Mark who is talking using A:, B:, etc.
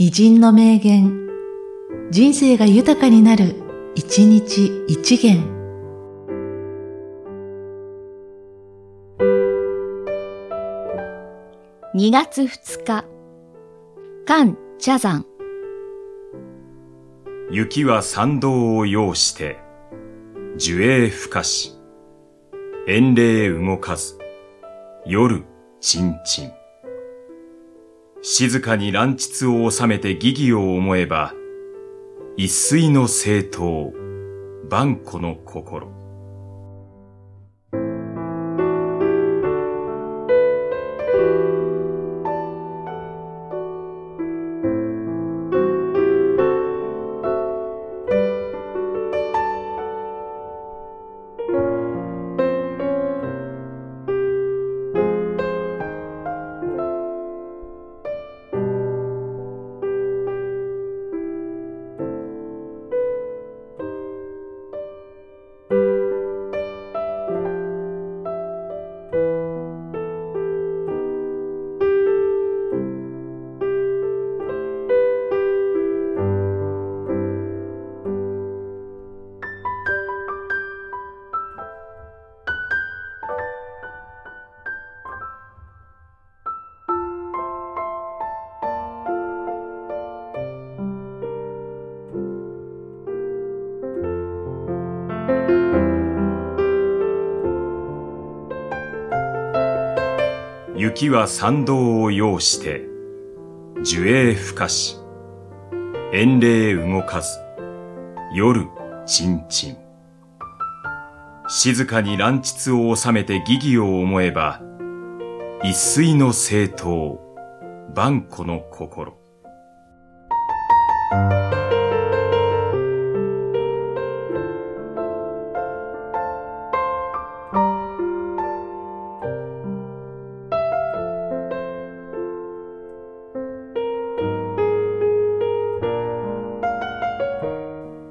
A: 偉人の名言、人生が豊かになる、一日一元。
B: 2月2日、寒茶山。
C: 雪は参道を要して、樹影ふかし、遠霊動かず、夜、ちんちん。静かに乱筆を収めて疑義を思えば、一水の政党、万古の心。雪は参道を要して、樹影ふかし、遠霊動かず、夜、ちんちん。静かに乱筆を収めて疑義を思えば、一水の正当、万古の心。